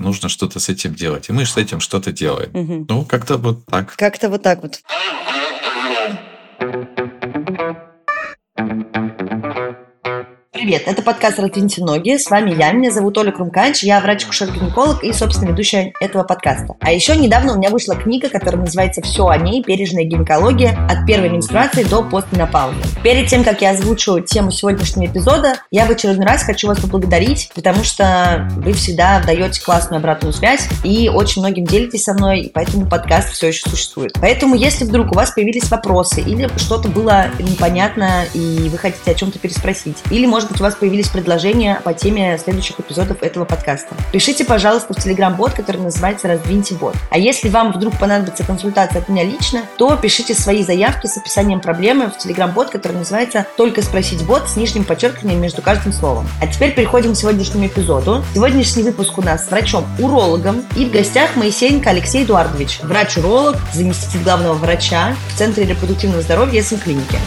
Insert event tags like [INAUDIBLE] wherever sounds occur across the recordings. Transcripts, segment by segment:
нужно что-то с этим делать. И мы с этим что-то делаем. Угу. Ну, как-то вот так. Как-то вот так вот. Привет, это подкаст «Раздвиньте ноги». С вами я, меня зовут Оля Крумкач, я врач-акушер-гинеколог и, собственно, ведущая этого подкаста. А еще недавно у меня вышла книга, которая называется «Все о ней. Бережная гинекология. От первой менструации до постменопаузы». Перед тем, как я озвучу тему сегодняшнего эпизода, я в очередной раз хочу вас поблагодарить, потому что вы всегда даете классную обратную связь и очень многим делитесь со мной, и поэтому подкаст все еще существует. Поэтому, если вдруг у вас появились вопросы или что-то было непонятно, и вы хотите о чем-то переспросить, или, может быть, у вас появились предложения по теме следующих эпизодов этого подкаста. Пишите, пожалуйста, в Telegram-бот, который называется «Раздвиньте бот». А если вам вдруг понадобится консультация от меня лично, то пишите свои заявки с описанием проблемы в Telegram-бот, который называется «Только спросить бот» с нижним подчеркиванием между каждым словом. А теперь переходим к сегодняшнему эпизоду. Сегодняшний выпуск у нас с врачом-урологом и в гостях Моисеенко Алексей Эдуардович, врач-уролог, заместитель главного врача в Центре репродуктивного здоровья СМ-клиники.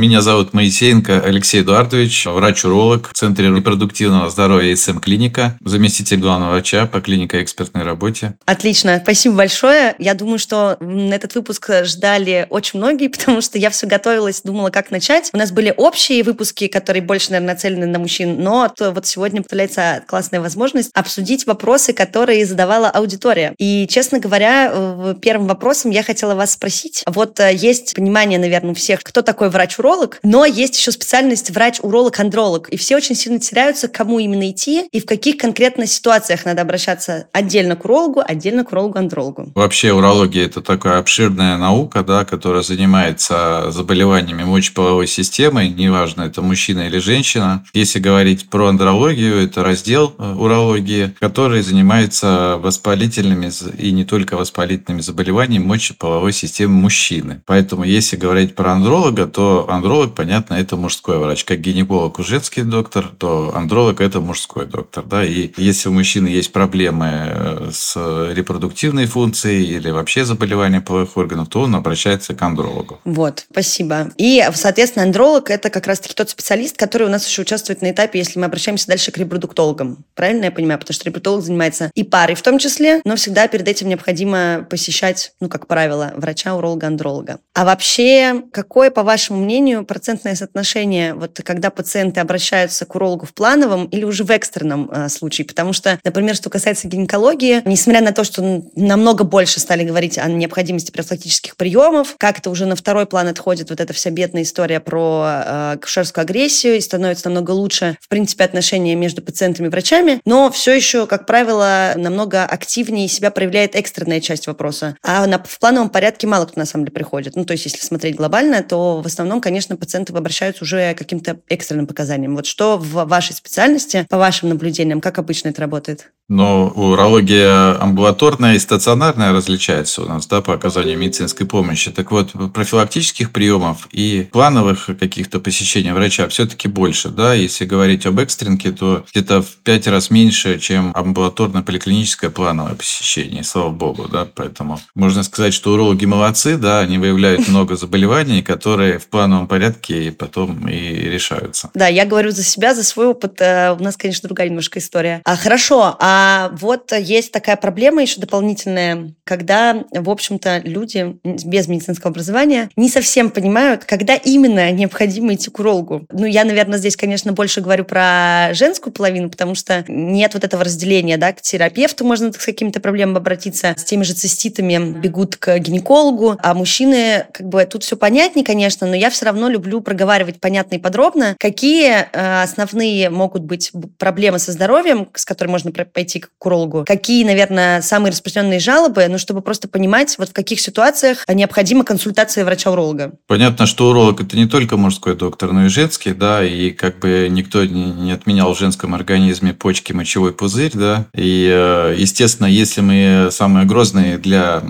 Меня зовут Моисеенко Алексей Эдуардович, врач-уролог в Центре репродуктивного здоровья СМ-клиника, заместитель главного врача по клинико-экспертной работе. Отлично, спасибо большое. Я думаю, что этот выпуск ждали очень многие, [LAUGHS] потому что я все готовилась, думала, как начать. У нас были общие выпуски, которые больше, наверное, нацелены на мужчин, но вот сегодня появляется классная возможность обсудить вопросы, которые задавала аудитория. И, честно говоря, первым вопросом я хотела вас спросить. Вот э, есть понимание, наверное, у всех, кто такой врач врач-уролог, но есть еще специальность врач-уролог-андролог. И все очень сильно теряются, кому именно идти и в каких конкретно ситуациях надо обращаться отдельно к урологу, отдельно к урологу-андрологу. Вообще урология – это такая обширная наука, да, которая занимается заболеваниями мочеполовой системы, неважно, это мужчина или женщина. Если говорить про андрологию, это раздел э, урологии, который занимается воспалительными и не только воспалительными заболеваниями мочеполовой системы мужчины. Поэтому, если говорить про андролога, то андролог, понятно, это мужской врач. Как гинеколог у женский доктор, то андролог – это мужской доктор. Да? И если у мужчины есть проблемы э, с репродуктивной функцией или вообще заболевания половых органов, то он обращается к андрологу. Вот, спасибо. И, соответственно, андролог – это как раз-таки тот специалист, который у нас еще участвует на этапе, если мы обращаемся дальше к репродуктологам. Правильно я понимаю? Потому что репродуктолог занимается и парой в том числе, но всегда перед этим необходимо посещать, ну, как правило, врача, уролога, андролога. А вообще, какое, по вашему мнению, мнению, процентное соотношение, вот когда пациенты обращаются к урологу в плановом или уже в экстренном э, случае? Потому что, например, что касается гинекологии, несмотря на то, что намного больше стали говорить о необходимости профилактических приемов, как-то уже на второй план отходит вот эта вся бедная история про э, акушерскую агрессию и становится намного лучше, в принципе, отношения между пациентами и врачами, но все еще, как правило, намного активнее себя проявляет экстренная часть вопроса. А на, в плановом порядке мало кто на самом деле приходит. Ну, то есть, если смотреть глобально, то в основном конечно, пациенты обращаются уже к каким-то экстренным показаниям. Вот что в вашей специальности, по вашим наблюдениям, как обычно это работает? Но урология амбулаторная и стационарная различается у нас да, по оказанию медицинской помощи. Так вот, профилактических приемов и плановых каких-то посещений врача все-таки больше. Да? Если говорить об экстренке, то где-то в пять раз меньше, чем амбулаторно-поликлиническое плановое посещение, слава богу. Да? Поэтому можно сказать, что урологи молодцы, да, они выявляют много заболеваний, которые в плановом порядке потом и решаются. Да, я говорю за себя, за свой опыт. Э, у нас, конечно, другая немножко история. А, хорошо, а а вот есть такая проблема еще дополнительная, когда, в общем-то, люди без медицинского образования не совсем понимают, когда именно необходимо идти к урологу. Ну, я, наверное, здесь, конечно, больше говорю про женскую половину, потому что нет вот этого разделения, да, к терапевту можно с какими-то проблемами обратиться, с теми же циститами бегут к гинекологу, а мужчины, как бы, тут все понятнее, конечно, но я все равно люблю проговаривать понятно и подробно, какие э, основные могут быть проблемы со здоровьем, с которыми можно пойти пойти к урологу? Какие, наверное, самые распространенные жалобы, ну, чтобы просто понимать, вот в каких ситуациях необходима консультация врача-уролога? Понятно, что уролог – это не только мужской доктор, но и женский, да, и как бы никто не отменял в женском организме почки, мочевой пузырь, да, и, э, естественно, если мы самые грозные для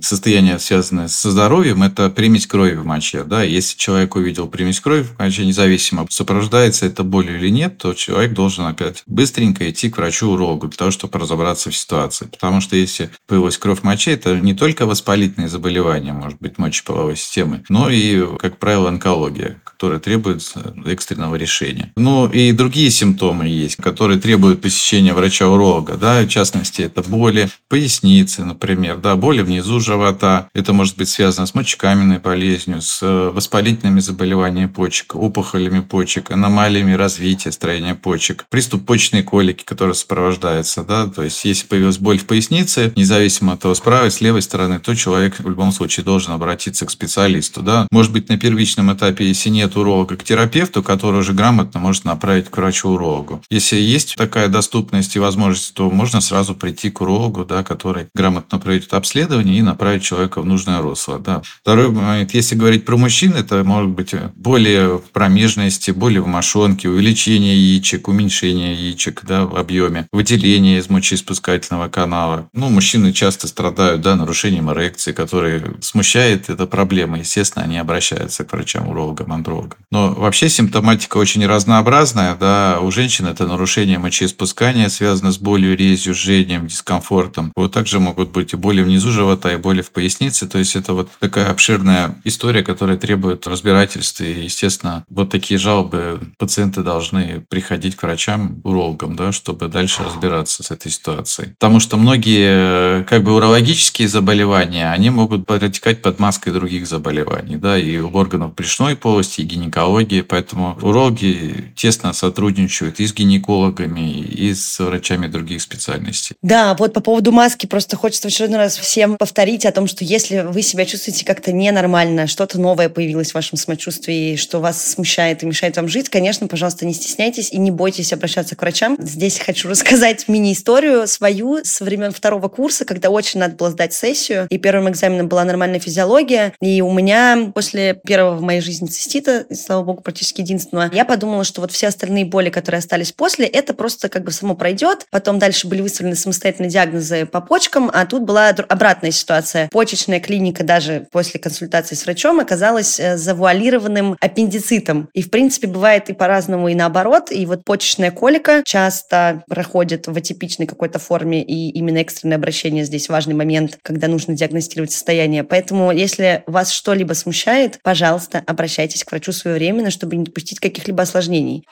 состояния, связанные со здоровьем, это примесь крови в моче. Да? Если человек увидел примесь крови в моче, независимо, сопровождается это болью или нет, то человек должен опять быстренько идти к врачу-урологу для того, чтобы разобраться в ситуации. Потому что если появилась кровь в моче, это не только воспалительные заболевания, может быть, мочеполовой системы, но и, как правило, онкология, которая требует экстренного решения. Ну и другие симптомы есть, которые требуют посещения врача-уролога. Да? В частности, это боли поясницы, например, да, боли внизу живота. Это может быть связано с мочекаменной болезнью, с э, воспалительными заболеваниями почек, опухолями почек, аномалиями развития строения почек, приступ почечной колики, который сопровождается. Да? То есть, если появилась боль в пояснице, независимо от того, с правой, с левой стороны, то человек в любом случае должен обратиться к специалисту. Да? Может быть, на первичном этапе, если нет уролога, к терапевту, который уже грамотно может направить к врачу-урологу. Если есть такая доступность и возможность, то можно сразу прийти к урологу, да, который грамотно проведет обследование и направить человека в нужное русло. Да. Второй момент, если говорить про мужчин, это может быть более промежности, более в мошонке, увеличение яичек, уменьшение яичек да, в объеме, выделение из мочеиспускательного канала. Ну, мужчины часто страдают да, нарушением эрекции, которые смущает эта проблема. Естественно, они обращаются к врачам, урологам, андрологам. Но вообще симптоматика очень разнообразная. Да. У женщин это нарушение мочеиспускания, связано с болью, резью, жжением, дискомфортом. Вот также могут быть и боли внизу живота, и боли в пояснице. То есть это вот такая обширная история, которая требует разбирательства. И, естественно, вот такие жалобы пациенты должны приходить к врачам, урологам, да, чтобы дальше разбираться с этой ситуацией. Потому что многие как бы урологические заболевания, они могут протекать под маской других заболеваний, да, и органов брюшной полости, и гинекологии. Поэтому урологи тесно сотрудничают и с гинекологами, и с врачами других специальностей. Да, вот по поводу маски просто хочется в очередной раз всем повторить о том, что если вы себя чувствуете как-то ненормально, что-то новое появилось в вашем самочувствии, что вас смущает и мешает вам жить, конечно, пожалуйста, не стесняйтесь и не бойтесь обращаться к врачам. Здесь хочу рассказать мини-историю свою с времен второго курса, когда очень надо было сдать сессию, и первым экзаменом была нормальная физиология, и у меня после первого в моей жизни цистита, слава богу, практически единственного, я подумала, что вот все остальные боли, которые остались после, это просто как бы само пройдет. Потом дальше были выставлены самостоятельные диагнозы по почкам, а тут была обратная ситуация. Почечная клиника даже после консультации с врачом оказалась э, завуалированным аппендицитом. И, в принципе, бывает и по-разному, и наоборот. И вот почечная колика часто проходит в атипичной какой-то форме, и именно экстренное обращение здесь важный момент, когда нужно диагностировать состояние. Поэтому, если вас что-либо смущает, пожалуйста, обращайтесь к врачу своевременно, чтобы не допустить каких-либо осложнений.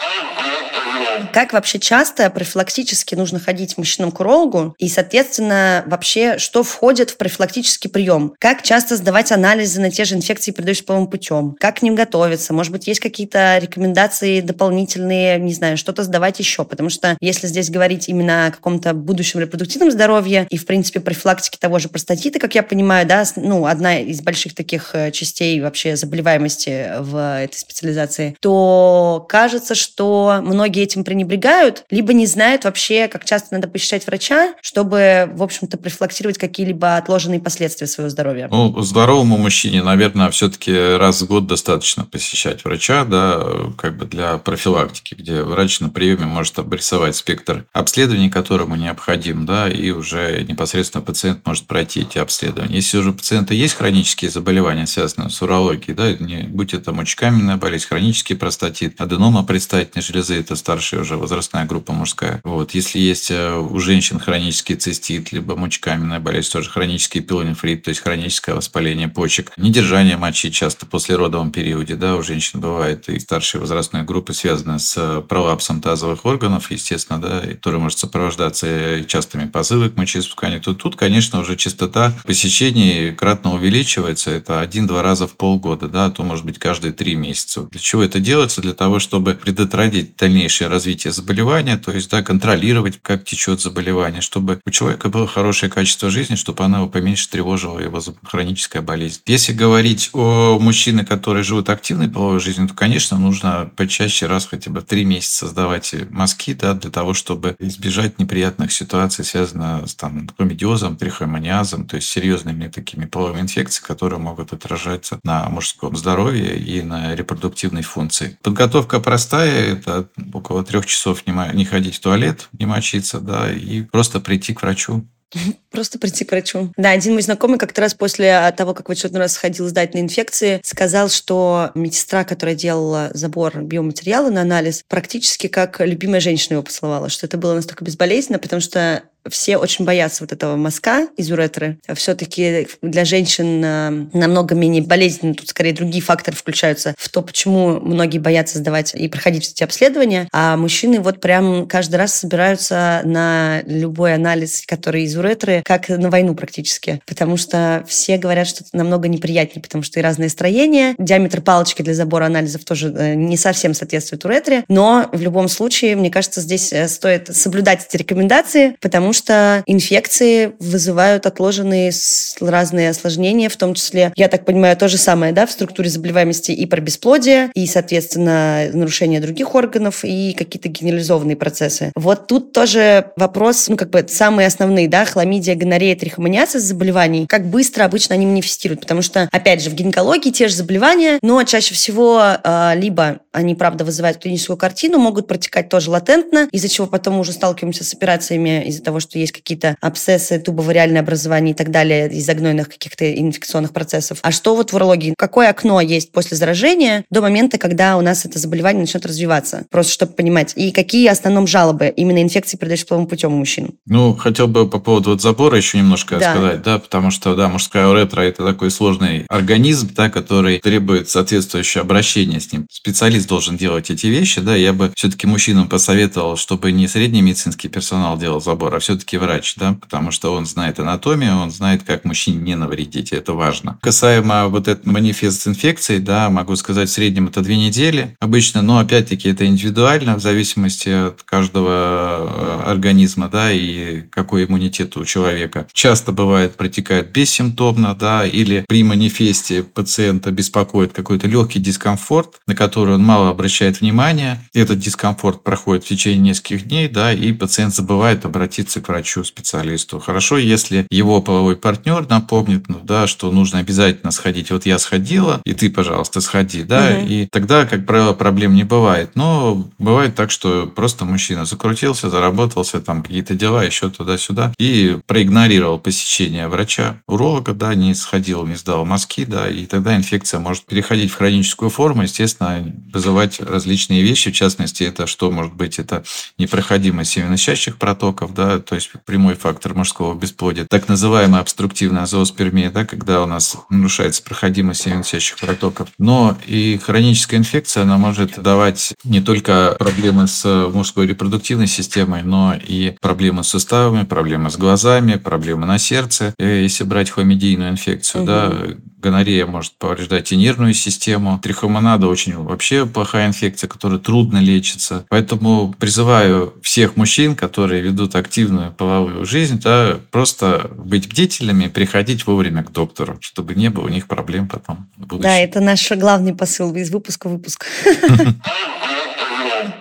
Как вообще часто профилактически нужно ходить мужчинам к урологу? И, соответственно, вообще, что входит в профилактический прием? Как часто сдавать анализы на те же инфекции, передающиеся половым путем? Как к ним готовиться? Может быть, есть какие-то рекомендации дополнительные, не знаю, что-то сдавать еще? Потому что если здесь говорить именно о каком-то будущем репродуктивном здоровье и, в принципе, профилактике того же простатита, как я понимаю, да, ну, одна из больших таких э, частей вообще заболеваемости в этой специализации, то кажется, что многие этим пренебрегают, либо не знают вообще, как часто надо посещать врача, чтобы, в общем-то, профилактировать какие-либо отложенные последствия своего здоровья. Ну, здоровому мужчине, наверное, все-таки раз в год достаточно посещать врача, да, как бы для профилактики, где врач на приеме может обрисовать спектр обследований, которому необходим, да, и уже непосредственно пациент может пройти эти обследования. Если уже у пациента есть хронические заболевания, связанные с урологией, да, не, будь это мочекаменная болезнь, хронический простатит, аденома предстательной железы, это старший уже возрастная группа мужская. Вот. Если есть э, у женщин хронический цистит, либо мочекаменная болезнь, тоже хронический пилонефрит, то есть хроническое воспаление почек, недержание мочи часто после родовом периоде, да, у женщин бывает и старшей возрастной группы связано с э, пролапсом тазовых органов, естественно, да, который может сопровождаться частыми позывами к мочеиспусканию, то тут, конечно, уже частота посещений кратно увеличивается, это один-два раза в полгода, да, а то, может быть, каждые три месяца. Для чего это делается? Для того, чтобы предотвратить дальнейшее развитие развития заболевания, то есть да, контролировать, как течет заболевание, чтобы у человека было хорошее качество жизни, чтобы она его поменьше тревожила, его хроническая болезнь. Если говорить о мужчинах, которые живут активной половой жизнью, то, конечно, нужно почаще раз хотя бы три месяца сдавать мазки, да, для того, чтобы избежать неприятных ситуаций, связанных с там, хламидиозом, трихомониазом, то есть серьезными такими половыми инфекциями, которые могут отражаться на мужском здоровье и на репродуктивной функции. Подготовка простая, это около трех часов не, не ходить в туалет, не мочиться, да, и просто прийти к врачу [LAUGHS] Просто прийти к врачу. Да, один мой знакомый как-то раз после того, как в очередной раз сходил сдать на инфекции, сказал, что медсестра, которая делала забор биоматериала на анализ, практически как любимая женщина его поцеловала, что это было настолько безболезненно, потому что все очень боятся вот этого мазка из уретры. Все-таки для женщин э, намного менее болезненно. Тут скорее другие факторы включаются в то, почему многие боятся сдавать и проходить эти обследования. А мужчины вот прям каждый раз собираются на любой анализ, который из уретры, как на войну практически. Потому что все говорят, что это намного неприятнее, потому что и разные строения. Диаметр палочки для забора анализов тоже э, не совсем соответствует уретре. Но в любом случае, мне кажется, здесь э, стоит соблюдать эти рекомендации, потому что инфекции вызывают отложенные разные осложнения, в том числе, я так понимаю, то же самое, да, в структуре заболеваемости и про бесплодие, и, соответственно, нарушение других органов, и какие-то генерализованные процессы. Вот тут тоже вопрос, ну, как бы самые основные, да, хламидия, гонорея, трихомониазис заболеваний, как быстро обычно они манифестируют, потому что, опять же, в гинекологии те же заболевания, но чаще всего э, либо они, правда, вызывают клиническую картину, могут протекать тоже латентно, из-за чего потом уже сталкиваемся с операциями из-за того, что есть какие-то абсцессы, тубовариальное образование и так далее из-за гнойных каких-то инфекционных процессов. А что вот в урологии? Какое окно есть после заражения до момента, когда у нас это заболевание начнет развиваться? Просто чтобы понимать. И какие в основном жалобы именно инфекции, передающиеся половым путем у мужчин? Ну, хотел бы по поводу вот забора еще немножко да. сказать, да, потому что, да, мужская уретра – это такой сложный организм, да, который требует соответствующее обращение с ним. Специалист должен делать эти вещи, да, я бы все-таки мужчинам посоветовал, чтобы не средний медицинский персонал делал забор, а все-таки врач, да, потому что он знает анатомию, он знает, как мужчине не навредить, и это важно. Касаемо вот этого манифест инфекции, да, могу сказать, в среднем это две недели обычно, но опять-таки это индивидуально, в зависимости от каждого э, организма, да, и какой иммунитет у человека. Часто бывает протекает бессимптомно, да, или при манифесте пациента беспокоит какой-то легкий дискомфорт, на который он мало обращает внимание. Этот дискомфорт проходит в течение нескольких дней, да, и пациент забывает обратиться к врачу, специалисту. Хорошо, если его половой партнер напомнит, ну да, что нужно обязательно сходить. Вот я сходила, и ты, пожалуйста, сходи, да, угу. и тогда, как правило, проблем не бывает. Но бывает так, что просто мужчина закрутился, заработался, там какие-то дела, еще туда-сюда, и проигнорировал посещение врача, уролога, да, не сходил, не сдал мазки, да, и тогда инфекция может переходить в хроническую форму, естественно, вызывать различные вещи, в частности, это что может быть, это непроходимость семенощащих протоков, да, то есть прямой фактор мужского бесплодия, так называемая обструктивная зооспермия, да, когда у нас нарушается проходимость семенощащих протоков, но и хроническая инфекция, она может давать не только проблемы с мужской репродуктивной системой, но и проблемы с суставами, проблемы с глазами, проблемы на сердце, если брать хламидийную инфекцию, угу. да, Гонорея может повреждать и нервную систему. Трихомонада очень вообще плохая инфекция, которая трудно лечится. Поэтому призываю всех мужчин, которые ведут активную половую жизнь, да, просто быть бдительными, приходить вовремя к доктору, чтобы не было у них проблем потом. Да, это наш главный посыл из выпуска в выпуск. [LAUGHS]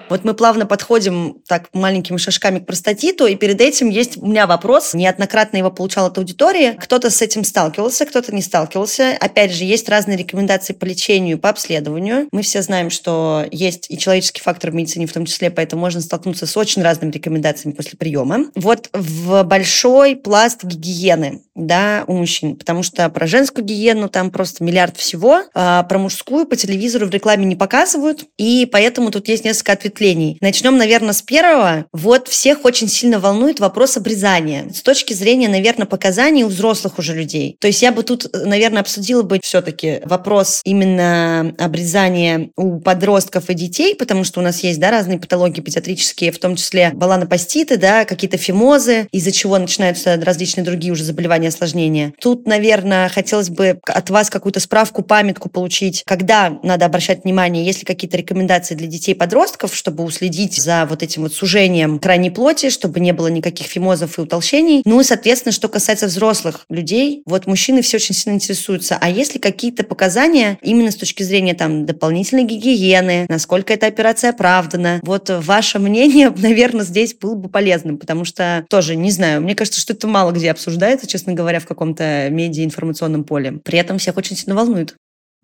Вот мы плавно подходим так маленькими шажками к простатиту, и перед этим есть у меня вопрос. Неоднократно его получал от аудитории. Кто-то с этим сталкивался, кто-то не сталкивался. Опять же, есть разные рекомендации по лечению, по обследованию. Мы все знаем, что есть и человеческий фактор в медицине в том числе, поэтому можно столкнуться с очень разными рекомендациями после приема. Вот в большой пласт гигиены да, у мужчин, потому что про женскую гигиену там просто миллиард всего, а про мужскую по телевизору в рекламе не показывают, и поэтому тут есть несколько ответвлений. Начнем, наверное, с первого. Вот всех очень сильно волнует вопрос обрезания. С точки зрения, наверное, показаний у взрослых уже людей. То есть я бы тут, наверное, обсудила бы все-таки вопрос именно обрезания у подростков и детей, потому что у нас есть, да, разные патологии педиатрические, в том числе баланопаститы, да, какие-то фимозы, из-за чего начинаются различные другие уже заболевания, осложнения. Тут, наверное, хотелось бы от вас какую-то справку, памятку получить, когда надо обращать внимание, есть ли какие-то рекомендации для детей и подростков, чтобы уследить за вот этим вот сужением крайней плоти, чтобы не было никаких фимозов и утолщений. Ну и, соответственно, что касается взрослых людей, вот мужчины все очень сильно интересуются, а есть ли какие-то показания именно с точки зрения там дополнительной гигиены, насколько эта операция оправдана? Вот ваше мнение, [LAUGHS] наверное, здесь было бы полезным, потому что тоже, не знаю, мне кажется, что это мало где обсуждается, честно говоря, в каком-то медиа информационном поле. При этом всех очень сильно волнует.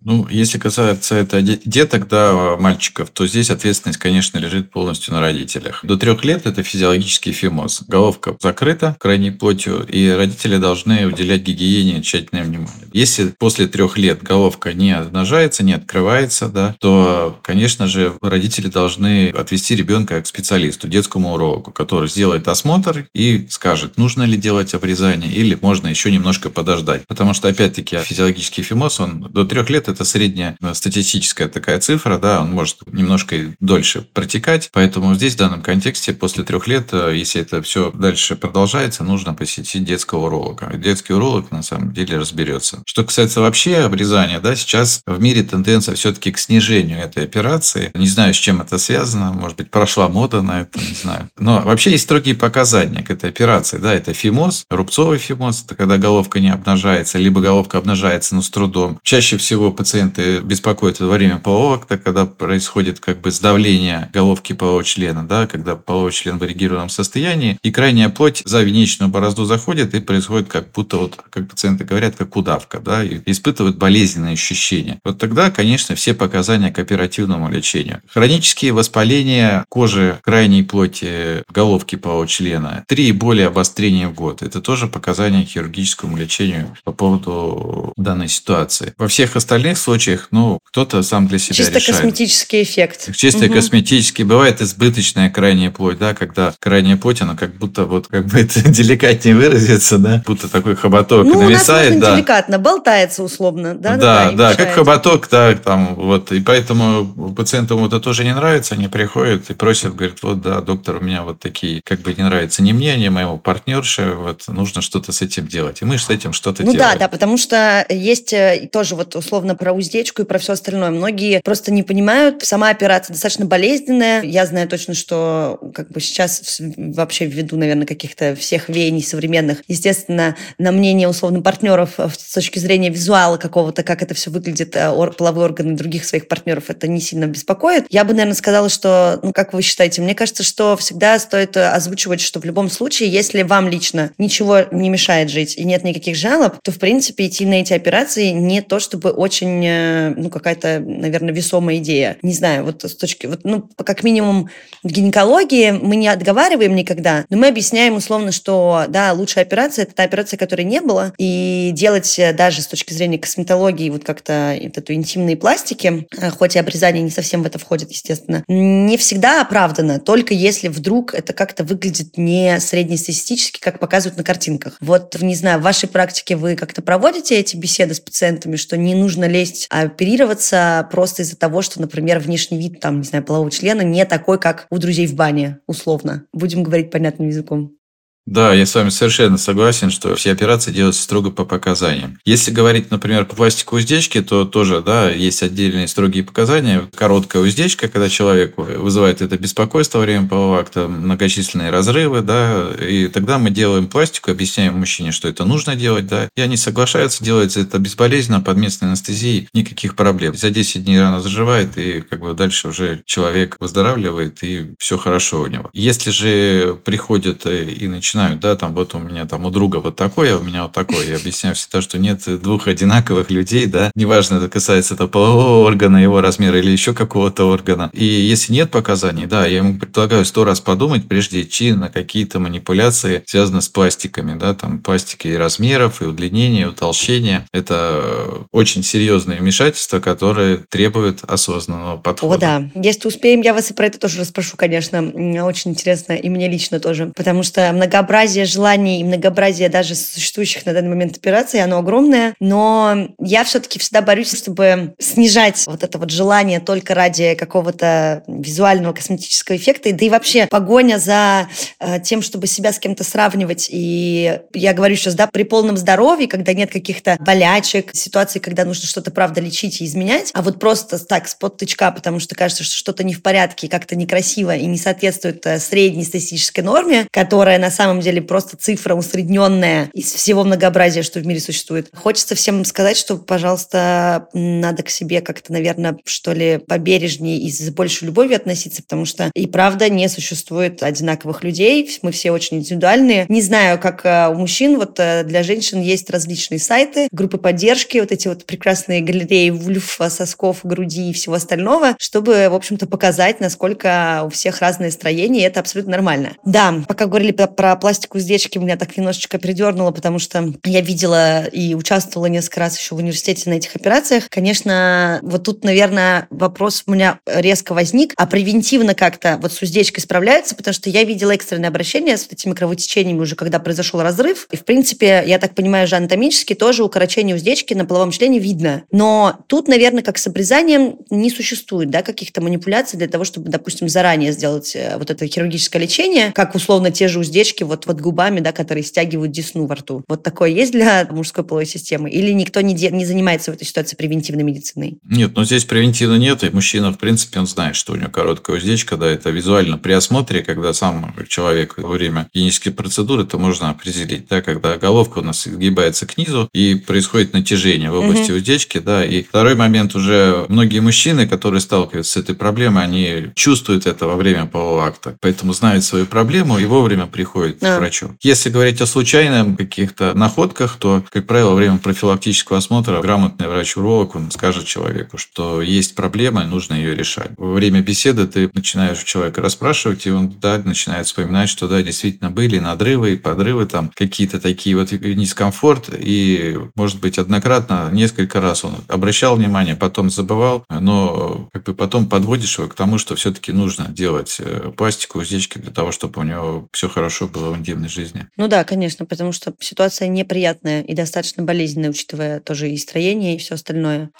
Ну, если касается это деток, да, мальчиков, то здесь ответственность, конечно, лежит полностью на родителях. До трех лет это физиологический фимоз. Головка закрыта крайней плотью, и родители должны уделять гигиене тщательное внимание. Если после трех лет головка не обнажается, не открывается, да, то, конечно же, родители должны отвести ребенка к специалисту, детскому урологу, который сделает осмотр и скажет, нужно ли делать обрезание или можно еще немножко подождать. Потому что, опять-таки, физиологический фимоз, он до трех лет это средняя э, статистическая такая цифра, да, он может немножко дольше протекать, поэтому здесь в данном контексте после трех лет, э, если это все дальше продолжается, нужно посетить детского уролога. Детский уролог на самом деле разберется. Что касается вообще обрезания, да, сейчас в мире тенденция все-таки к снижению этой операции. Не знаю, с чем это связано, может быть, прошла мода на это, не знаю. Но вообще есть строгие показания к этой операции, да, это фимоз, рубцовый фимоз, это когда головка не обнажается, либо головка обнажается, но с трудом. Чаще всего пациенты беспокоятся во время полового акта, когда происходит как бы сдавление головки полового члена, да, когда половой член в эрегированном состоянии, и крайняя плоть за венечную борозду заходит, и происходит как будто, вот, как пациенты говорят, как удавка, да, и испытывают болезненные ощущения. Вот тогда, конечно, все показания к оперативному лечению. Хронические воспаления кожи крайней плоти головки полового члена, три и более обострения в год. Это тоже показания к хирургическому лечению по поводу данной ситуации. Во всех остальных случаях, ну, кто-то сам для себя Чисто решает. косметический эффект. Чисто угу. косметический. Бывает избыточная крайняя плоть, да, когда крайняя плоть, она как будто, вот, как бы [LAUGHS] это деликатнее выразиться, да, будто такой хоботок ну, нависает. У нас да. деликатно, болтается условно, да? Да, да, да как хоботок, да, там, вот, и поэтому пациентам это тоже не нравится, они приходят и просят, говорят, вот, да, доктор, у меня вот такие, как бы не нравится ни мне, ни моему партнерше, вот, нужно что-то с этим делать. И мы с этим что-то ну, делаем. Ну да, да, потому что есть э, тоже вот условно про уздечку и про все остальное. Многие просто не понимают, сама операция достаточно болезненная. Я знаю точно, что как бы сейчас вообще ввиду, наверное, каких-то всех веяний современных, естественно, на мнение условно партнеров э, с точки зрения визуала какого-то, как это все выглядит, э, половые органы других своих партнеров, это не сильно беспокоит. Я бы, наверное, сказала, что, ну, как вы считаете, мне кажется, что всегда стоит озвучивать, что в любом случае, если вам лично ничего не мешает жить и нет никаких жалоб, то, в принципе, идти на эти операции не то, чтобы очень, э, ну, какая-то, наверное, весомая идея. Не знаю, вот с точки, вот, ну, как минимум в гинекологии мы не отговариваем никогда, но мы объясняем условно, что, да, лучшая операция – это та операция, которой не было, и делать э, даже с точки зрения косметологии вот как-то вот эту интимные пластики, э, хоть и обрезание не совсем в это входит, естественно, не всегда оправдано, только если вдруг это как-то выглядит не среднестатистически, как показывают на картинках. Вот, не знаю, в вашей практике вы как-то проводите эти беседы с пациентами, что не нужно лезть, а оперироваться просто из-за того, что, например, внешний вид, там, не знаю, полового члена не такой, как у друзей в бане, условно. Будем говорить понятным языком. Да, я с вами совершенно согласен, что все операции делаются строго по показаниям. Если говорить, например, по пластику уздечки, то тоже, да, есть отдельные строгие показания. Короткая уздечка, когда человек вызывает это беспокойство во время полового акта, многочисленные разрывы, да, и тогда мы делаем пластику, объясняем мужчине, что это нужно делать, да, и они соглашаются, делается это безболезненно, под местной анестезией, никаких проблем. За 10 дней рана заживает, и как бы дальше уже человек выздоравливает, и все хорошо у него. Если же приходят и начинают начинают, да, там вот у меня там у друга вот такое, а у меня вот такое. Я объясняю всегда, что нет двух одинаковых людей, да, неважно, это касается это полового органа, его размера или еще какого-то органа. И если нет показаний, да, я ему предлагаю сто раз подумать, прежде идти на какие-то манипуляции, связанные с пластиками, да, там пластики и размеров, и удлинения, и утолщения. Это очень серьезные вмешательства, которые требуют осознанного подхода. О, да. Если успеем, я вас и про это тоже расспрошу, конечно. Очень интересно, и мне лично тоже. Потому что много многообразие желаний и многообразие даже существующих на данный момент операций, оно огромное, но я все-таки всегда борюсь, чтобы снижать вот это вот желание только ради какого-то визуального косметического эффекта, да и вообще погоня за э, тем, чтобы себя с кем-то сравнивать. И я говорю сейчас, да, при полном здоровье, когда нет каких-то болячек, ситуаций, когда нужно что-то, правда, лечить и изменять, а вот просто так, спот тычка, потому что кажется, что что-то не в порядке, как-то некрасиво и не соответствует э, средней статистической норме, которая на самом самом деле просто цифра усредненная из всего многообразия, что в мире существует. Хочется всем сказать, что, пожалуйста, надо к себе как-то, наверное, что ли, побережнее и с большей любовью относиться, потому что и правда не существует одинаковых людей, мы все очень индивидуальные. Не знаю, как э, у мужчин, вот э, для женщин есть различные сайты, группы поддержки, вот эти вот прекрасные галереи вульфа, сосков, груди и всего остального, чтобы, в общем-то, показать, насколько у всех разные строения, и это абсолютно нормально. Да, пока говорили про, про пластику уздечки, меня так немножечко придернуло, потому что я видела и участвовала несколько раз еще в университете на этих операциях. Конечно, вот тут, наверное, вопрос у меня резко возник, а превентивно как-то вот с уздечкой справляются, потому что я видела экстренное обращение с этими кровотечениями уже, когда произошел разрыв. И, в принципе, я так понимаю, же анатомически тоже укорочение уздечки на половом члене видно. Но тут, наверное, как с обрезанием не существует да, каких-то манипуляций для того, чтобы, допустим, заранее сделать э, вот это хирургическое лечение, как условно те же уздечки вот, вот губами, да, которые стягивают десну во рту. Вот такое есть для мужской половой системы? Или никто не, де- не занимается в этой ситуации превентивной медициной? Нет, ну здесь превентивно нет, и мужчина, в принципе, он знает, что у него короткая уздечка, да, это визуально при осмотре, когда сам человек во время гигиенической процедуры, это можно определить, да, когда головка у нас изгибается к низу и происходит натяжение в области угу. уздечки, да, и второй момент уже многие мужчины, которые сталкиваются с этой проблемой, они чувствуют это во время полового акта, поэтому знают свою проблему и вовремя приходят а. к врачу. Если говорить о случайных каких-то находках, то, как правило, во время профилактического осмотра грамотный врач-уролог, он скажет человеку, что есть проблема, нужно ее решать. Во время беседы ты начинаешь у человека расспрашивать, и он да, начинает вспоминать, что да, действительно были надрывы и подрывы, там какие-то такие вот дискомфорт, и, может быть, однократно, несколько раз он обращал внимание, потом забывал, но как бы потом подводишь его к тому, что все-таки нужно делать э, пластику, уздечки для того, чтобы у него все хорошо было интимной жизни. Ну да, конечно, потому что ситуация неприятная и достаточно болезненная, учитывая тоже и строение, и все остальное.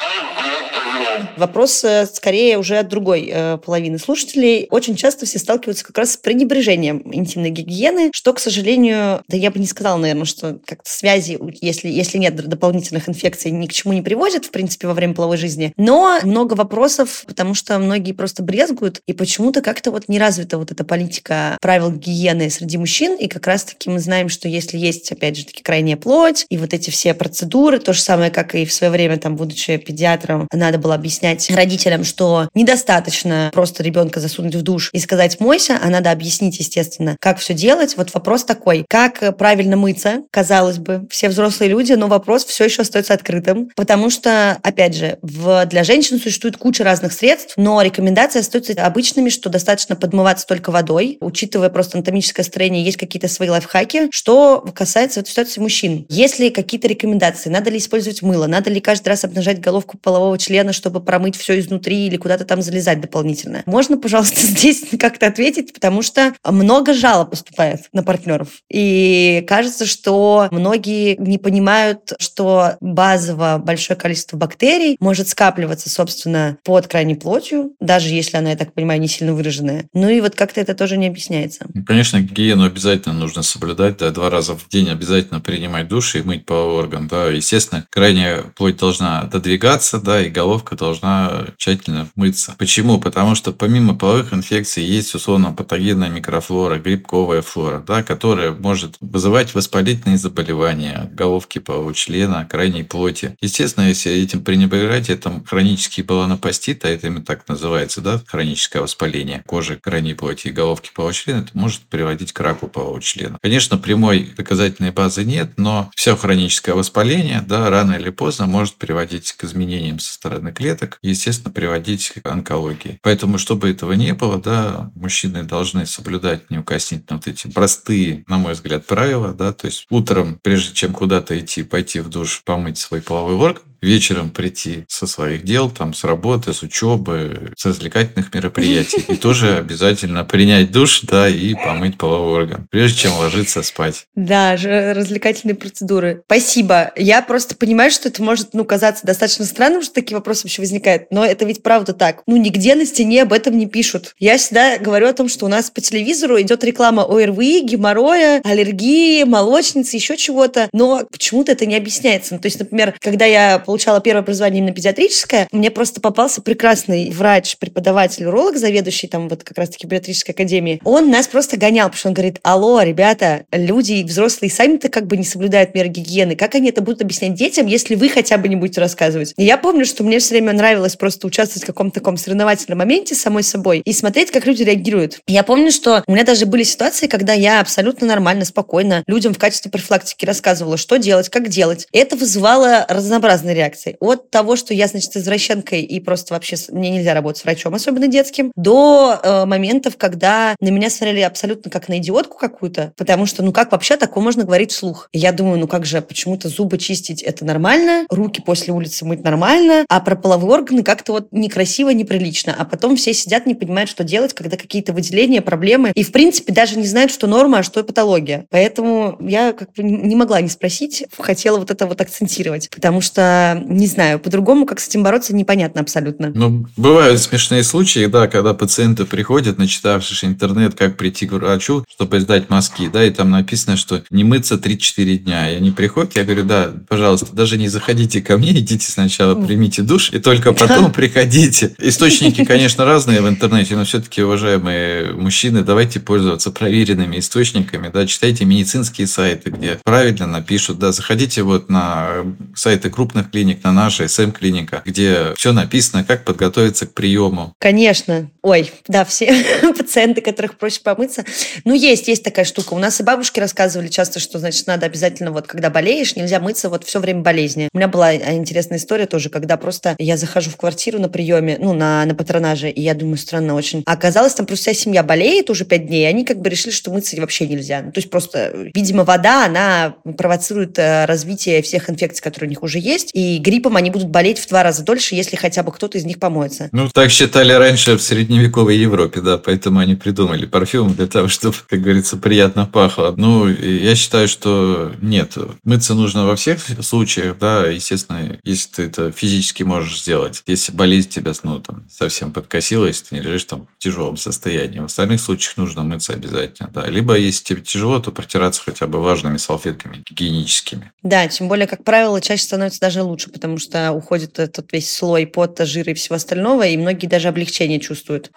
Вопрос э, скорее уже от другой э, половины слушателей. Очень часто все сталкиваются как раз с пренебрежением интимной гигиены, что, к сожалению, да я бы не сказала, наверное, что как-то связи, если, если нет дополнительных инфекций, ни к чему не приводят, в принципе, во время половой жизни. Но много вопросов, потому что многие просто брезгуют, и почему-то как-то вот не развита вот эта политика правил гигиены среди мужчин, и как раз-таки мы знаем, что если есть, опять же, таки крайняя плоть, и вот эти все процедуры, то же самое, как и в свое время, там, будучи педиатром, надо было объяснять родителям, что недостаточно просто ребенка засунуть в душ и сказать «мойся», а надо объяснить, естественно, как все делать. Вот вопрос такой, как правильно мыться, казалось бы, все взрослые люди, но вопрос все еще остается открытым, потому что, опять же, в, для женщин существует куча разных средств, но рекомендации остаются обычными, что достаточно подмываться только водой, учитывая просто анатомическое строение, есть какие-то свои лайфхаки. Что касается этой ситуации мужчин, есть ли какие-то рекомендации, надо ли использовать мыло, надо ли каждый раз обнажать головку полового члена, чтобы промыть все изнутри или куда-то там залезать дополнительно. Можно, пожалуйста, [LAUGHS] здесь как-то ответить, потому что много жалоб поступает на партнеров. И кажется, что многие не понимают, что базово большое количество бактерий может скапливаться, собственно, под крайней плотью, даже если она, я так понимаю, не сильно выраженная. Ну и вот как-то это тоже не объясняется. Ну, конечно, гигиену обязательно нужно соблюдать, да, два раза в день обязательно принимать душ и мыть половой орган, да, естественно, крайняя плоть должна додвигаться, да, и головка должна тщательно мыться. Почему? Потому что помимо половых инфекций есть условно патогенная микрофлора, грибковая флора, да, которая может вызывать воспалительные заболевания головки полового члена, крайней плоти. Естественно, если этим пренебрегать, это хронический баланопастит, а это именно так называется, да, хроническое воспаление кожи крайней плоти и головки полового члена, это может приводить к раку полового члена. Конечно, прямой доказательной базы нет, но все хроническое воспаление, да, рано или поздно может приводить к изменениям со стороны клеток. Естественно, естественно, приводить к онкологии. Поэтому, чтобы этого не было, да, мужчины должны соблюдать неукоснительно вот эти простые, на мой взгляд, правила, да, то есть утром, прежде чем куда-то идти, пойти в душ, помыть свой половой орган, вечером прийти со своих дел, там, с работы, с учебы, с развлекательных мероприятий. И тоже [LAUGHS] обязательно принять душ, да, и помыть половой орган, прежде чем ложиться спать. Да, развлекательные процедуры. Спасибо. Я просто понимаю, что это может, ну, казаться достаточно странным, что такие вопросы вообще возникают, но это ведь правда так. Ну, нигде на стене об этом не пишут. Я всегда говорю о том, что у нас по телевизору идет реклама ОРВИ, геморроя, аллергии, молочницы, еще чего-то, но почему-то это не объясняется. Ну, то есть, например, когда я получала первое образование именно педиатрическое, мне просто попался прекрасный врач, преподаватель, уролог, заведующий там вот как раз-таки педиатрической академии. Он нас просто гонял, потому что он говорит, алло, ребята, люди взрослые сами-то как бы не соблюдают меры гигиены. Как они это будут объяснять детям, если вы хотя бы не будете рассказывать? И я помню, что мне все время нравилось просто участвовать в каком-то таком соревновательном моменте самой собой и смотреть, как люди реагируют. Я помню, что у меня даже были ситуации, когда я абсолютно нормально, спокойно людям в качестве профилактики рассказывала, что делать, как делать. Это вызывало разнообразные реакции. От того, что я, значит, извращенкой и просто вообще мне нельзя работать с врачом, особенно детским, до э, моментов, когда на меня смотрели абсолютно как на идиотку какую-то, потому что, ну как вообще такое можно говорить вслух? И я думаю, ну как же, почему-то зубы чистить это нормально, руки после улицы мыть нормально, а про половые органы как-то вот некрасиво, неприлично. А потом все сидят, не понимают, что делать, когда какие-то выделения, проблемы, и в принципе даже не знают, что норма, а что патология. Поэтому я как бы не могла не спросить, хотела вот это вот акцентировать, потому что, не знаю, по-другому, как с этим бороться, непонятно абсолютно. Ну, бывают смешные случаи, да, когда пациенты приходят, начитавшись интернет, как прийти к врачу, чтобы сдать мазки, да, и там написано, что не мыться 3-4 дня. И они приходят, я говорю, да, пожалуйста, даже не заходите ко мне, идите сначала, примите душ, и только потом [LAUGHS] приходите. Источники, конечно, разные в интернете, но все-таки, уважаемые мужчины, давайте пользоваться проверенными источниками, да, читайте медицинские сайты, где правильно напишут, да, заходите вот на сайты крупных клиник, на наши, СМ-клиника, где все написано, как подготовиться к приему. Конечно. Ой, да, все [LAUGHS] пациенты, которых проще помыться. Ну, есть, есть такая штука. У нас и бабушки рассказывали часто, что, значит, надо обязательно вот, когда болеешь, нельзя мыться вот все время болезни. У меня была интересная история тоже, когда просто я захожу в квартиру на приеме, ну, на, на патронаже, и я думаю, странно очень. А оказалось, там просто вся семья болеет уже пять дней, и они как бы решили, что мыться вообще нельзя. Ну, то есть просто, видимо, вода, она провоцирует э, развитие всех инфекций, которые у них уже есть, и гриппом они будут болеть в два раза дольше, если хотя бы кто-то из них помоется. Ну, так считали раньше в средневековой Европе, да, поэтому они придумали парфюм для того, [LAUGHS] чтобы, как говорится, приятно пахло. Ну, я считаю, что нет, мыться нужно во всех случаях, да, естественно, если ты это физически можешь сделать. Если болезнь тебя, ну, там, совсем подкосила, если ты не лежишь там в тяжелом состоянии. В остальных случаях нужно мыться обязательно, да. Либо, если тебе тяжело, то протираться хотя бы влажными салфетками гигиеническими. Да, тем более, как правило, чаще становится даже лучше, потому что уходит этот весь слой пота, жира и всего остального, и многие даже облегчение чувствуют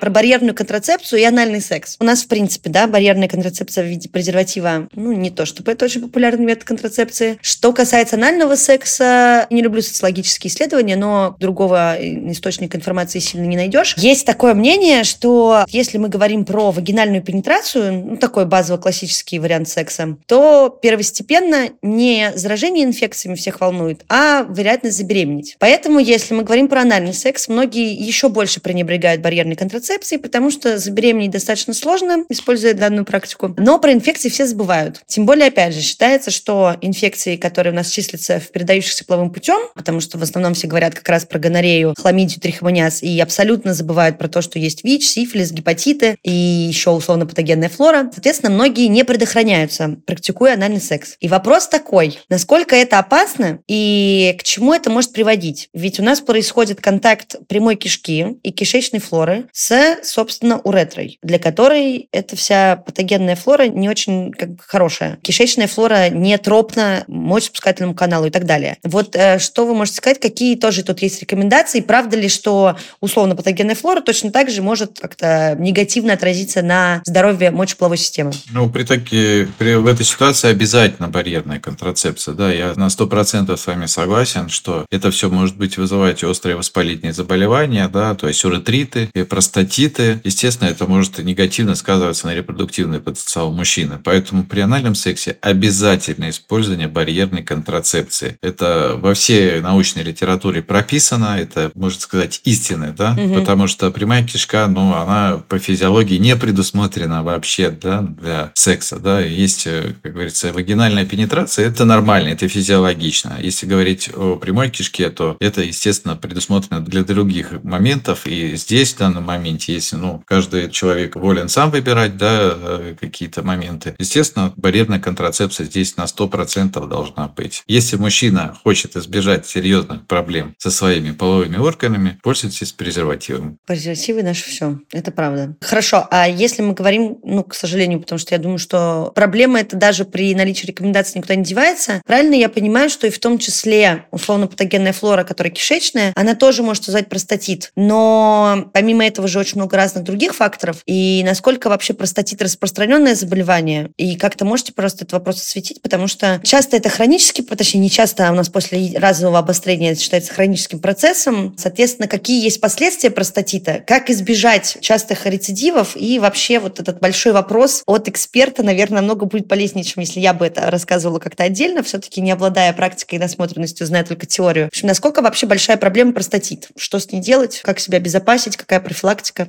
про барьерную контрацепцию и анальный секс. У нас, в принципе, да, барьерная контрацепция в виде презерватива, ну, не то чтобы это очень популярный метод контрацепции. Что касается анального секса, не люблю социологические исследования, но другого источника информации сильно не найдешь. Есть такое мнение, что если мы говорим про вагинальную пенетрацию, ну, такой базово-классический вариант секса, то первостепенно не заражение инфекциями всех волнует, а вероятность забеременеть. Поэтому, если мы говорим про анальный секс, многие еще больше пренебрегают барьерной контрацепции, потому что забеременеть достаточно сложно, используя данную практику. Но про инфекции все забывают. Тем более, опять же, считается, что инфекции, которые у нас числятся в передающихся половым путем, потому что в основном все говорят как раз про гонорею, хламидию, трихомониаз, и абсолютно забывают про то, что есть ВИЧ, сифилис, гепатиты и еще условно-патогенная флора. Соответственно, многие не предохраняются, практикуя анальный секс. И вопрос такой, насколько это опасно и к чему это может приводить? Ведь у нас происходит контакт прямой кишки и кишечной флоры с, собственно, уретрой, для которой эта вся патогенная флора не очень как хорошая. Кишечная флора не тропна мочеспускательному каналу и так далее. Вот э, что вы можете сказать, какие тоже тут есть рекомендации? Правда ли, что условно патогенная флора точно так же может как-то негативно отразиться на здоровье мочеполовой системы? Ну, при таки, при, в этой ситуации обязательно барьерная контрацепция. Да, я на 100% с вами согласен, что это все может быть вызывать острые воспалительные заболевания, да, то есть уретриты, и простатиты. Естественно, это может негативно сказываться на репродуктивный потенциал мужчины. Поэтому при анальном сексе обязательно использование барьерной контрацепции. Это во всей научной литературе прописано, это, можно сказать, истины, да, угу. потому что прямая кишка, ну, она по физиологии не предусмотрена вообще, да, для секса, да. Есть, как говорится, вагинальная пенетрация, это нормально, это физиологично. Если говорить о прямой кишке, то это, естественно, предусмотрено для других моментов, и здесь в данном моменте. Если, ну, каждый человек волен сам выбирать, да, э, какие-то моменты. Естественно, барьерная контрацепция здесь на 100% должна быть. Если мужчина хочет избежать серьезных проблем со своими половыми органами, пользуйтесь презервативом. Презервативы наше все. Это правда. Хорошо. А если мы говорим, ну, к сожалению, потому что я думаю, что проблема это даже при наличии рекомендаций никуда не девается, правильно я понимаю, что и в том числе условно-патогенная флора, которая кишечная, она тоже может создать простатит. Но помимо этого же очень много разных других факторов. И насколько вообще простатит распространенное заболевание? И как-то можете просто этот вопрос осветить? Потому что часто это хронический, точнее, не часто, а у нас после разового обострения это считается хроническим процессом. Соответственно, какие есть последствия простатита? Как избежать частых рецидивов? И вообще вот этот большой вопрос от эксперта, наверное, намного будет полезнее, чем если я бы это рассказывала как-то отдельно, все-таки не обладая практикой и насмотренностью, зная только теорию. В общем, насколько вообще большая проблема простатит? Что с ней делать? Как себя обезопасить? Какая профилактика?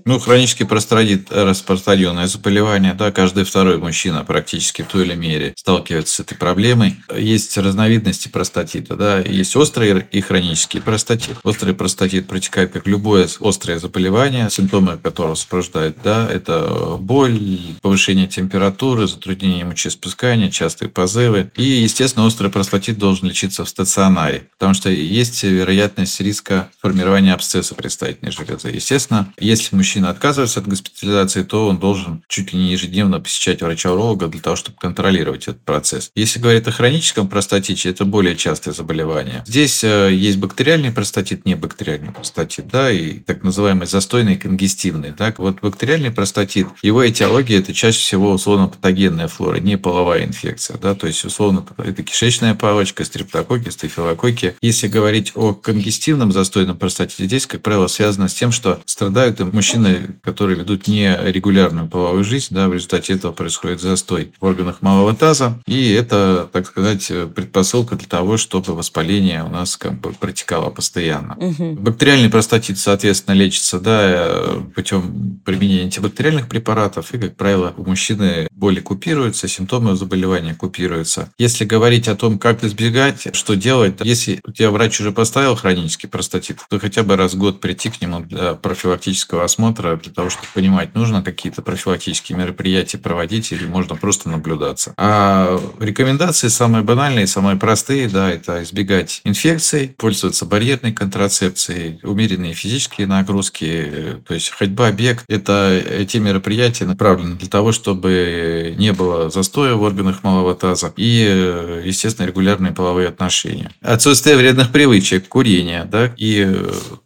Ну, хронический простатит – распространенное заболевание. Да, каждый второй мужчина практически в той или мере сталкивается с этой проблемой. Есть разновидности простатита. Да? Есть острый и хронический простатит. Острый простатит протекает как любое острое заболевание, симптомы которого сопровождают, да, это боль, повышение температуры, затруднение мочеиспускания, частые позывы. И, естественно, острый простатит должен лечиться в стационаре, потому что есть вероятность риска формирования абсцесса предстательной железы. Естественно, если мужчина отказывается от госпитализации, то он должен чуть ли не ежедневно посещать врача-уролога для того, чтобы контролировать этот процесс. Если говорить о хроническом простатите, это более частое заболевание. Здесь э, есть бактериальный простатит, не бактериальный простатит, да, и так называемый застойный конгестивный. Так вот, бактериальный простатит, его этиология – это чаще всего условно-патогенная флора, не половая инфекция, да, то есть условно это кишечная палочка, стрептококки, стафилококки. Если говорить о конгестивном застойном простатите, здесь, как правило, связано с тем, что страдают мужчины, которые ведут нерегулярную половую жизнь, да, в результате этого происходит застой в органах малого таза, и это, так сказать, предпосылка для того, чтобы воспаление у нас как бы протекало постоянно. Угу. Бактериальный простатит, соответственно, лечится да, путем применения антибактериальных препаратов, и, как правило, у мужчины боли купируются, симптомы заболевания купируются. Если говорить о том, как избегать, что делать, если у тебя врач уже поставил хронический простатит, то хотя бы раз в год прийти к нему для профилактического осмотра, для того, чтобы понимать, нужно какие-то профилактические мероприятия проводить или можно просто наблюдаться. А рекомендации самые банальные, самые простые, да, это избегать инфекций, пользоваться барьерной контрацепцией, умеренные физические нагрузки, то есть ходьба, бег – это те мероприятия направлены для того, чтобы не было застоя в органах малого таза и, естественно, регулярные половые отношения. Отсутствие вредных привычек, курение да, и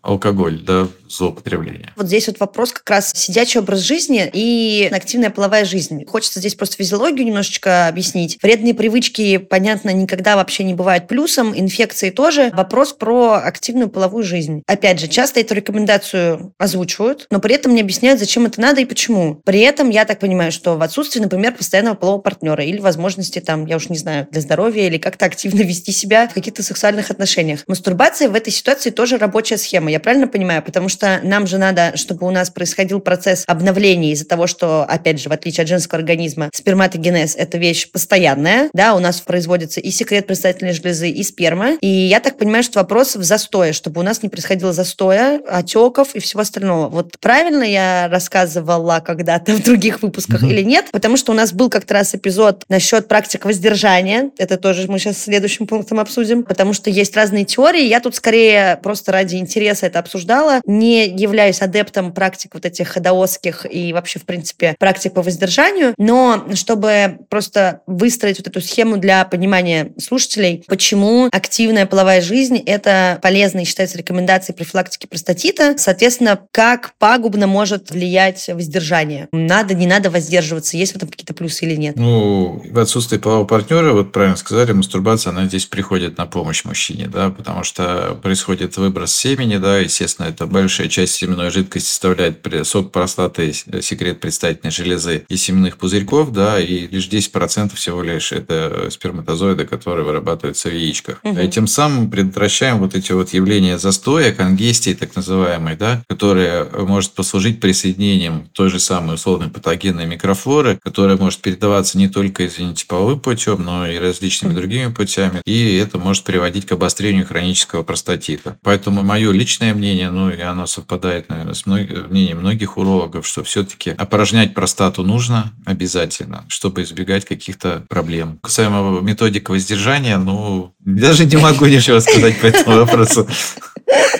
алкоголь да, злоупотребления. Вот здесь вот вопрос как раз сидячий образ жизни и активная половая жизнь. Хочется здесь просто физиологию немножечко объяснить. Вредные привычки, понятно, никогда вообще не бывают плюсом, инфекции тоже. Вопрос про активную половую жизнь. Опять же, часто эту рекомендацию озвучивают, но при этом не объясняют, зачем это надо и почему. При этом я так понимаю, что в отсутствии, например, постоянного полового партнера или возможности там, я уж не знаю, для здоровья или как-то активно вести себя в каких-то сексуальных отношениях. Мастурбация в этой ситуации тоже рабочая схема, я правильно понимаю? Потому что нам же надо, чтобы у нас происходил процесс обновления из-за того, что, опять же, в отличие от женского организма, сперматогенез – это вещь постоянная, да, у нас производится и секрет предстательной железы, и сперма. И я так понимаю, что вопрос в застое, чтобы у нас не происходило застоя, отеков и всего остального. Вот правильно я рассказывала когда-то [LAUGHS] в других выпусках mm-hmm. или нет? Потому что у нас был как-то раз эпизод насчет практик воздержания. Это тоже мы сейчас следующим пунктом обсудим, потому что есть разные теории. Я тут скорее просто ради интереса это обсуждала. Не являюсь адептом практик вот этих даосских и вообще, в принципе, практик по воздержанию, но чтобы просто выстроить вот эту схему для понимания слушателей, почему активная половая жизнь – это полезно и считается рекомендацией профилактики простатита, соответственно, как пагубно может влиять воздержание. Надо, не надо воздерживаться, есть в этом какие-то плюсы или нет? Ну, в отсутствии полового партнера, вот правильно сказали, мастурбация, она здесь приходит на помощь мужчине, да, потому что происходит выброс семени, да, естественно, это большая часть семенной жидкости составляет сок простаты, секрет предстательной железы и семенных пузырьков, да, и лишь 10% всего лишь это сперматозоиды, которые вырабатываются в яичках. Угу. И тем самым предотвращаем вот эти вот явления застоя, конгестии так называемой, да, которые может послужить присоединением той же самой условной патогенной микрофлоры, которая может передаваться не только, извините, половым путем, но и различными другими путями, и это может приводить к обострению хронического простатита. Поэтому мое личное мнение, ну и оно совпадает, наверное, с мног... мнением многих урологов, что все-таки опорожнять простату нужно обязательно, чтобы избегать каких-то проблем. Касаемо методик воздержания, ну, даже не могу ничего сказать по этому вопросу.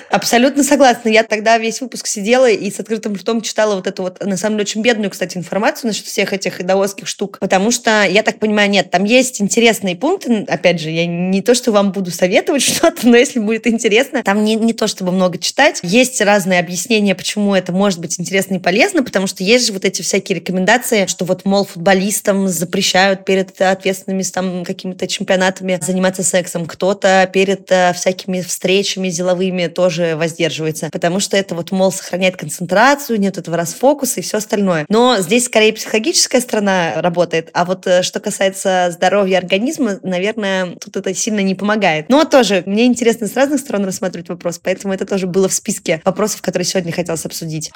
Абсолютно согласна. Я тогда весь выпуск сидела и с открытым ртом читала вот эту вот, на самом деле, очень бедную, кстати, информацию насчет всех этих идоловских штук, потому что, я так понимаю, нет, там есть интересные пункты, опять же, я не то, что вам буду советовать [LAUGHS] что-то, но если будет интересно, там не, не то, чтобы много читать, есть разные объяснения, почему это может быть интересно и полезно, потому что есть же вот эти всякие рекомендации, что вот, мол, футболистам запрещают перед ответственными там какими-то чемпионатами заниматься сексом, кто-то перед э, всякими встречами деловыми тоже тоже воздерживается, потому что это вот, мол, сохраняет концентрацию, нет этого расфокуса и все остальное. Но здесь скорее психологическая сторона работает, а вот э, что касается здоровья организма, наверное, тут это сильно не помогает. Но тоже мне интересно с разных сторон рассматривать вопрос, поэтому это тоже было в списке вопросов, которые сегодня хотелось обсудить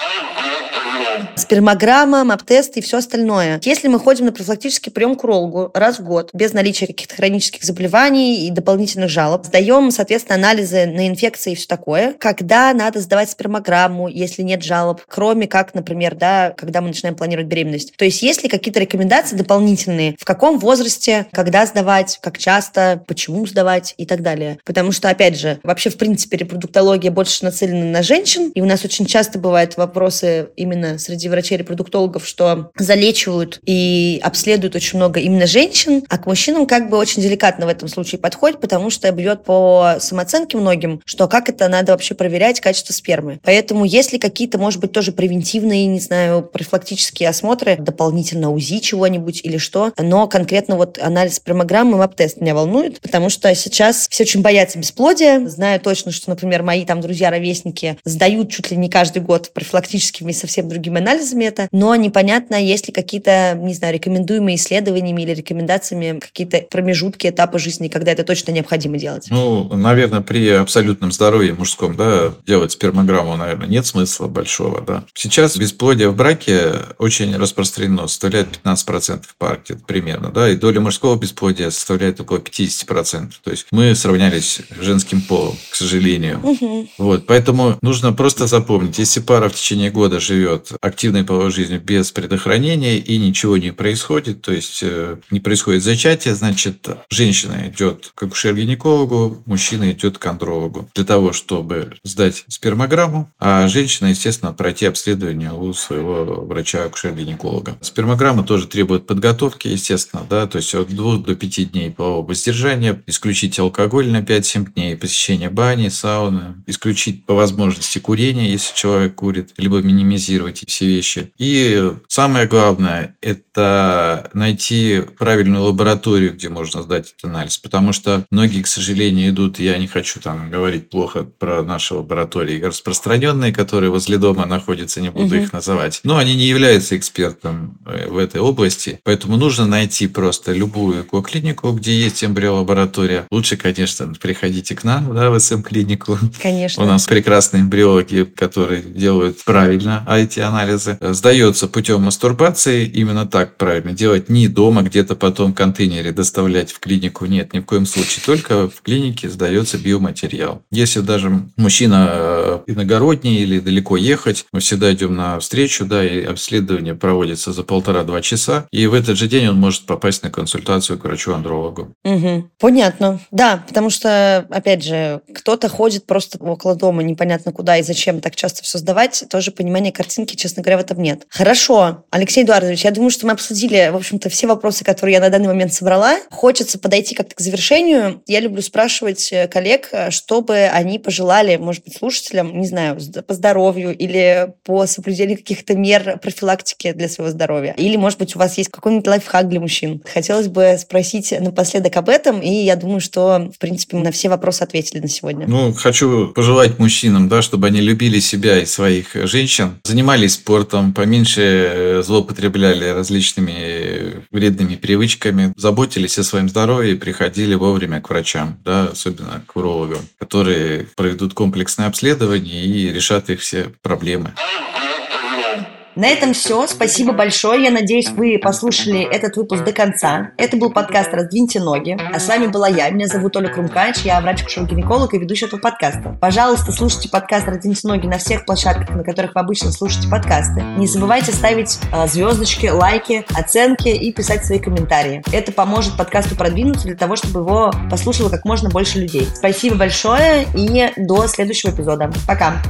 спермограмма, мап-тест и все остальное. Если мы ходим на профилактический прием к урологу раз в год, без наличия каких-то хронических заболеваний и дополнительных жалоб, сдаем, соответственно, анализы на инфекции и все такое, когда надо сдавать спермограмму, если нет жалоб, кроме как, например, да, когда мы начинаем планировать беременность. То есть есть ли какие-то рекомендации дополнительные, в каком возрасте, когда сдавать, как часто, почему сдавать и так далее. Потому что, опять же, вообще, в принципе, репродуктология больше нацелена на женщин, и у нас очень часто бывают вопросы именно среди врачей-репродуктологов, что залечивают и обследуют очень много именно женщин, а к мужчинам как бы очень деликатно в этом случае подходит, потому что бьет по самооценке многим, что как это надо вообще проверять качество спермы. Поэтому если какие-то, может быть, тоже превентивные, не знаю, профилактические осмотры, дополнительно УЗИ чего-нибудь или что, но конкретно вот анализ спермограммы, мап-тест меня волнует, потому что сейчас все очень боятся бесплодия. Знаю точно, что, например, мои там друзья-ровесники сдают чуть ли не каждый год профилактическими совсем другими анализами это, но непонятно, есть ли какие-то, не знаю, рекомендуемые исследованиями или рекомендациями какие-то промежутки, этапы жизни, когда это точно необходимо делать? Ну, наверное, при абсолютном здоровье мужском, да, делать спермограмму, наверное, нет смысла большого, да. Сейчас бесплодие в браке очень распространено, составляет 15% партии примерно, да, и доля мужского бесплодия составляет около 50%. То есть мы сравнялись с женским полом, к сожалению. Угу. Вот, поэтому нужно просто запомнить, если пара в течение года живет активной половой жизнью без предохранения и ничего не происходит, то есть э, не происходит зачатие, значит, женщина идет к акушер-гинекологу, мужчина идет к андрологу для того, чтобы сдать спермограмму, а женщина, естественно, пройти обследование у своего врача-акушер-гинеколога. Спермограмма тоже требует подготовки, естественно, да, то есть от 2 до 5 дней полового воздержания, исключить алкоголь на 5-7 дней, посещение бани, сауны, исключить по возможности курение, если человек курит, либо минимизировать все вещи. И самое главное – это найти правильную лабораторию, где можно сдать этот анализ. Потому что многие, к сожалению, идут, я не хочу там говорить плохо про наши лаборатории, распространенные, которые возле дома находятся, не буду угу. их называть. Но они не являются экспертом э, в этой области. Поэтому нужно найти просто любую клинику, где есть эмбриолаборатория. Лучше, конечно, приходите к нам, да, в СМ-клинику. Конечно. У нас прекрасные эмбриологи, которые делают правильно эти анализы анализы, сдается путем мастурбации, именно так правильно делать, не дома где-то потом в контейнере доставлять в клинику, нет, ни в коем случае, только в клинике сдается биоматериал. Если даже мужчина э, иногородний или далеко ехать, мы всегда идем на встречу, да, и обследование проводится за полтора-два часа, и в этот же день он может попасть на консультацию к врачу-андрологу. Угу. Понятно. Да, потому что, опять же, кто-то ходит просто около дома, непонятно куда и зачем так часто все сдавать, тоже понимание картинки, честно честно говоря, в этом нет. Хорошо. Алексей Эдуардович, я думаю, что мы обсудили, в общем-то, все вопросы, которые я на данный момент собрала. Хочется подойти как-то к завершению. Я люблю спрашивать э, коллег, э, чтобы они пожелали, может быть, слушателям, не знаю, по здоровью или по соблюдению каких-то мер профилактики для своего здоровья. Или, может быть, у вас есть какой-нибудь лайфхак для мужчин. Хотелось бы спросить напоследок об этом, и я думаю, что, в принципе, мы на все вопросы ответили на сегодня. Ну, хочу пожелать мужчинам, да, чтобы они любили себя и своих женщин, занимались спортом, поменьше э, злоупотребляли различными вредными привычками, заботились о своем здоровье и приходили вовремя к врачам, да, особенно к урологам, которые проведут комплексное обследование и решат их все проблемы. На этом все. Спасибо большое. Я надеюсь, вы послушали этот выпуск до конца. Это был подкаст «Раздвиньте ноги». А с вами была я. Меня зовут Оля Крумкач. Я врач-гинеколог и ведущая этого подкаста. Пожалуйста, слушайте подкаст «Раздвиньте ноги» на всех площадках, на которых вы обычно слушаете подкасты. Не забывайте ставить э, звездочки, лайки, оценки и писать свои комментарии. Это поможет подкасту продвинуться для того, чтобы его послушало как можно больше людей. Спасибо большое и до следующего эпизода. Пока!